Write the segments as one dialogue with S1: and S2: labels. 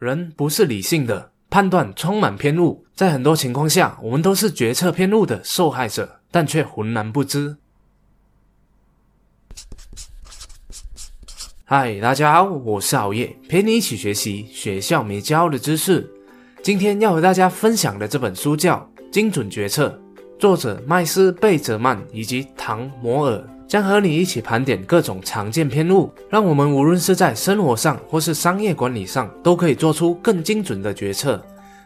S1: 人不是理性的，判断充满偏误，在很多情况下，我们都是决策偏误的受害者，但却浑然不知。嗨，大家好，我是熬夜，陪你一起学习学校没教的知识。今天要和大家分享的这本书叫《精准决策》，作者麦斯贝泽曼以及唐摩尔将和你一起盘点各种常见偏误，让我们无论是在生活上或是商业管理上，都可以做出更精准的决策。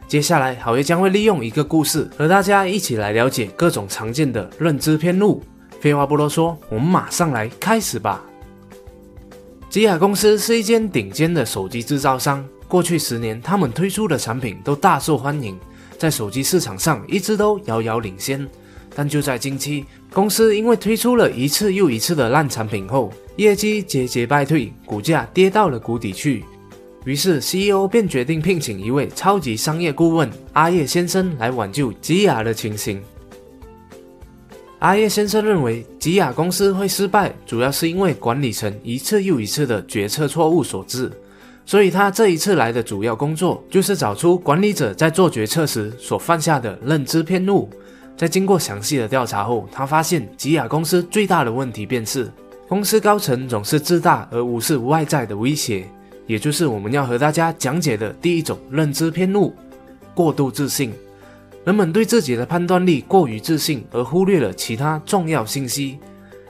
S1: 接下来，好业将会利用一个故事和大家一起来了解各种常见的认知偏误。废话不多说，我们马上来开始吧。吉雅公司是一间顶尖的手机制造商。过去十年，他们推出的产品都大受欢迎，在手机市场上一直都遥遥领先。但就在近期，公司因为推出了一次又一次的烂产品后，业绩节节败退，股价跌到了谷底去。于是 CEO 便决定聘请一位超级商业顾问阿叶先生来挽救吉雅的情形。阿叶先生认为，吉雅公司会失败，主要是因为管理层一次又一次的决策错误所致。所以他这一次来的主要工作，就是找出管理者在做决策时所犯下的认知偏误。在经过详细的调查后，他发现吉雅公司最大的问题便是，公司高层总是自大而无视外在的威胁，也就是我们要和大家讲解的第一种认知偏误——过度自信。人们对自己的判断力过于自信，而忽略了其他重要信息。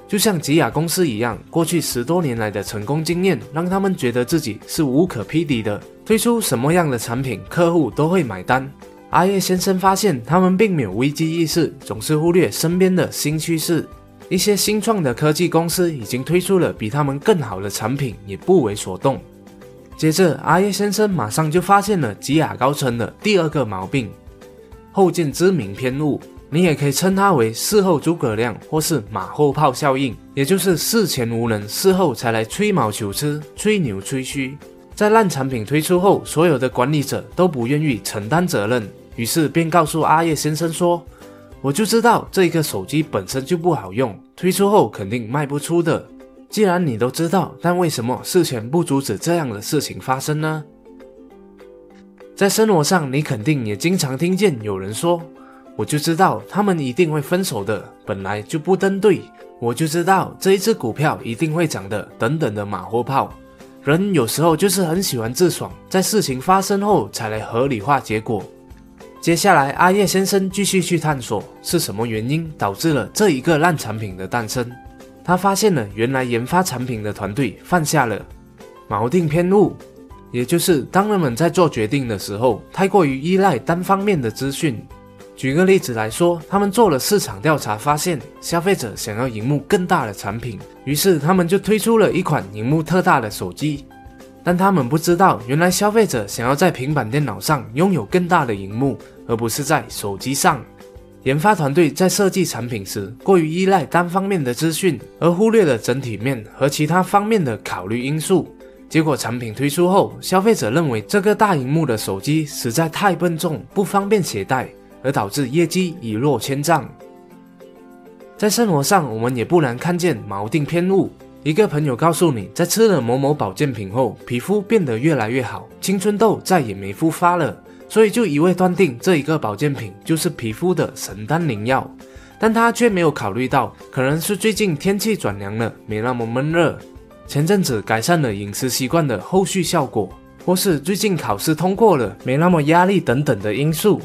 S1: 就像吉雅公司一样，过去十多年来的成功经验让他们觉得自己是无可匹敌的，推出什么样的产品，客户都会买单。阿叶先生发现，他们并没有危机意识，总是忽略身边的新趋势。一些新创的科技公司已经推出了比他们更好的产品，也不为所动。接着，阿叶先生马上就发现了吉雅高层的第二个毛病。后见之明偏误，你也可以称它为事后诸葛亮或是马后炮效应，也就是事前无能，事后才来吹毛求疵、吹牛吹嘘。在烂产品推出后，所有的管理者都不愿意承担责任，于是便告诉阿叶先生说：“我就知道这个手机本身就不好用，推出后肯定卖不出的。既然你都知道，但为什么事前不阻止这样的事情发生呢？”在生活上，你肯定也经常听见有人说：“我就知道他们一定会分手的，本来就不登对。”我就知道这一只股票一定会涨的，等等的马后炮。人有时候就是很喜欢自爽，在事情发生后才来合理化结果。接下来，阿叶先生继续去探索是什么原因导致了这一个烂产品的诞生。他发现了原来研发产品的团队犯下了锚定偏误。也就是当人们在做决定的时候，太过于依赖单方面的资讯。举个例子来说，他们做了市场调查，发现消费者想要荧幕更大的产品，于是他们就推出了一款荧幕特大的手机。但他们不知道，原来消费者想要在平板电脑上拥有更大的荧幕，而不是在手机上。研发团队在设计产品时，过于依赖单方面的资讯，而忽略了整体面和其他方面的考虑因素。结果产品推出后，消费者认为这个大荧幕的手机实在太笨重，不方便携带，而导致业绩一落千丈。在生活上，我们也不难看见锚定偏误。一个朋友告诉你，在吃了某某保健品后，皮肤变得越来越好，青春痘再也没复发了，所以就一味断定这一个保健品就是皮肤的神丹灵药。但他却没有考虑到，可能是最近天气转凉了，没那么闷热。前阵子改善了饮食习惯的后续效果，或是最近考试通过了，没那么压力等等的因素。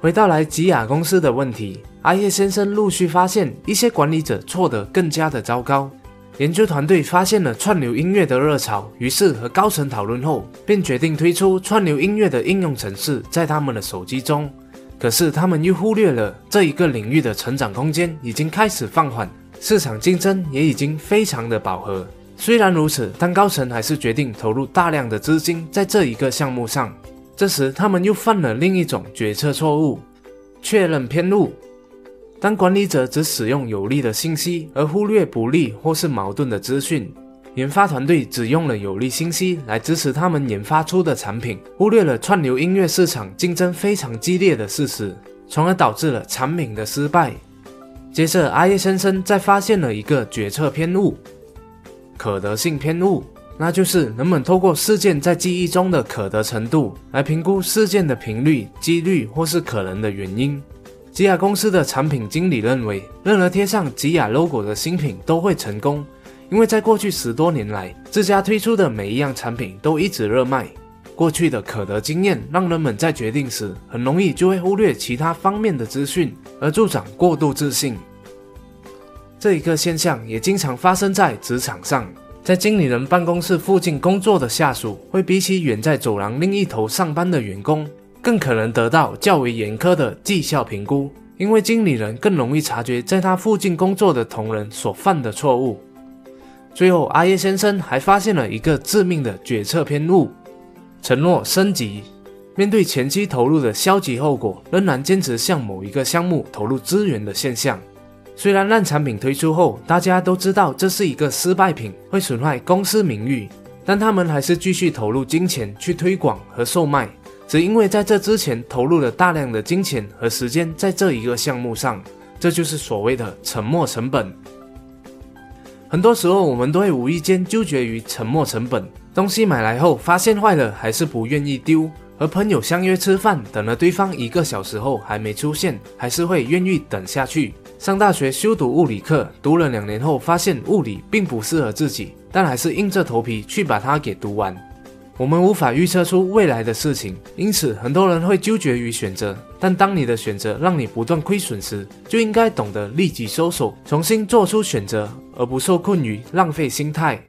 S1: 回到来吉雅公司的问题，阿叶先生陆续发现一些管理者错得更加的糟糕。研究团队发现了串流音乐的热潮，于是和高层讨论后，便决定推出串流音乐的应用程式在他们的手机中。可是他们又忽略了这一个领域的成长空间已经开始放缓。市场竞争也已经非常的饱和。虽然如此，但高层还是决定投入大量的资金在这一个项目上。这时，他们又犯了另一种决策错误——确认偏误。当管理者只使用有利的信息，而忽略不利或是矛盾的资讯；研发团队只用了有利信息来支持他们研发出的产品，忽略了串流音乐市场竞争非常激烈的事实，从而导致了产品的失败。接着，阿叶先生再发现了一个决策偏误——可得性偏误那就是人们透过事件在记忆中的可得程度来评估事件的频率、几率或是可能的原因。吉雅公司的产品经理认为，任何贴上吉雅 logo 的新品都会成功，因为在过去十多年来，自家推出的每一样产品都一直热卖。过去的可得经验让人们在决定时很容易就会忽略其他方面的资讯，而助长过度自信。这一个现象也经常发生在职场上，在经理人办公室附近工作的下属，会比起远在走廊另一头上班的员工。更可能得到较为严苛的绩效评估，因为经理人更容易察觉在他附近工作的同仁所犯的错误。最后，阿叶先生还发现了一个致命的决策偏误：承诺升级。面对前期投入的消极后果，仍然坚持向某一个项目投入资源的现象。虽然烂产品推出后，大家都知道这是一个失败品，会损害公司名誉，但他们还是继续投入金钱去推广和售卖。只因为在这之前投入了大量的金钱和时间在这一个项目上，这就是所谓的沉没成本。很多时候，我们都会无意间纠结于沉没成本。东西买来后发现坏了，还是不愿意丢；和朋友相约吃饭，等了对方一个小时后还没出现，还是会愿意等下去。上大学修读物理课，读了两年后发现物理并不适合自己，但还是硬着头皮去把它给读完。我们无法预测出未来的事情，因此很多人会纠结于选择。但当你的选择让你不断亏损时，就应该懂得立即收手，重新做出选择，而不受困于浪费心态。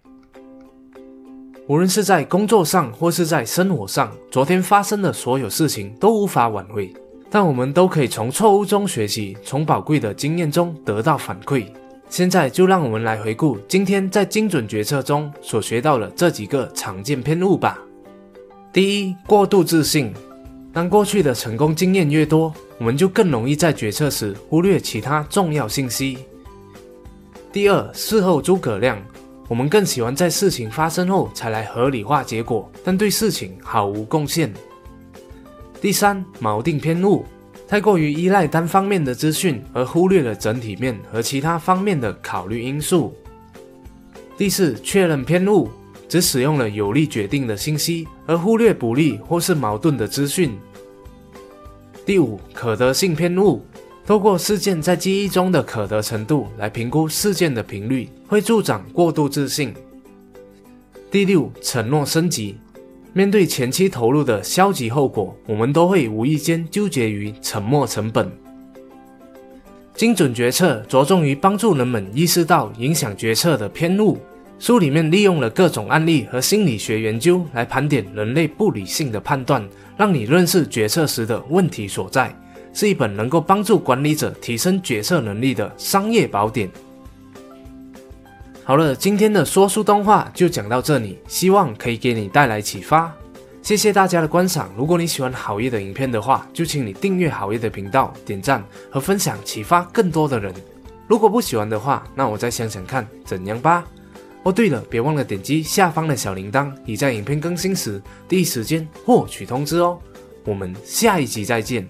S1: 无论是在工作上或是在生活上，昨天发生的所有事情都无法挽回，但我们都可以从错误中学习，从宝贵的经验中得到反馈。现在就让我们来回顾今天在精准决策中所学到的这几个常见偏误吧。第一，过度自信。当过去的成功经验越多，我们就更容易在决策时忽略其他重要信息。第二，事后诸葛亮。我们更喜欢在事情发生后才来合理化结果，但对事情毫无贡献。第三，锚定偏误。太过于依赖单方面的资讯，而忽略了整体面和其他方面的考虑因素。第四，确认偏误，只使用了有利决定的信息，而忽略不利或是矛盾的资讯。第五，可得性偏误，透过事件在记忆中的可得程度来评估事件的频率，会助长过度自信。第六，承诺升级。面对前期投入的消极后果，我们都会无意间纠结于沉没成本。精准决策着重于帮助人们意识到影响决策的偏误。书里面利用了各种案例和心理学研究来盘点人类不理性的判断，让你认识决策时的问题所在，是一本能够帮助管理者提升决策能力的商业宝典。好了，今天的说书动画就讲到这里，希望可以给你带来启发。谢谢大家的观赏。如果你喜欢好业的影片的话，就请你订阅好业的频道、点赞和分享，启发更多的人。如果不喜欢的话，那我再想想看怎样吧。哦，对了，别忘了点击下方的小铃铛，以在影片更新时第一时间获取通知哦。我们下一集再见。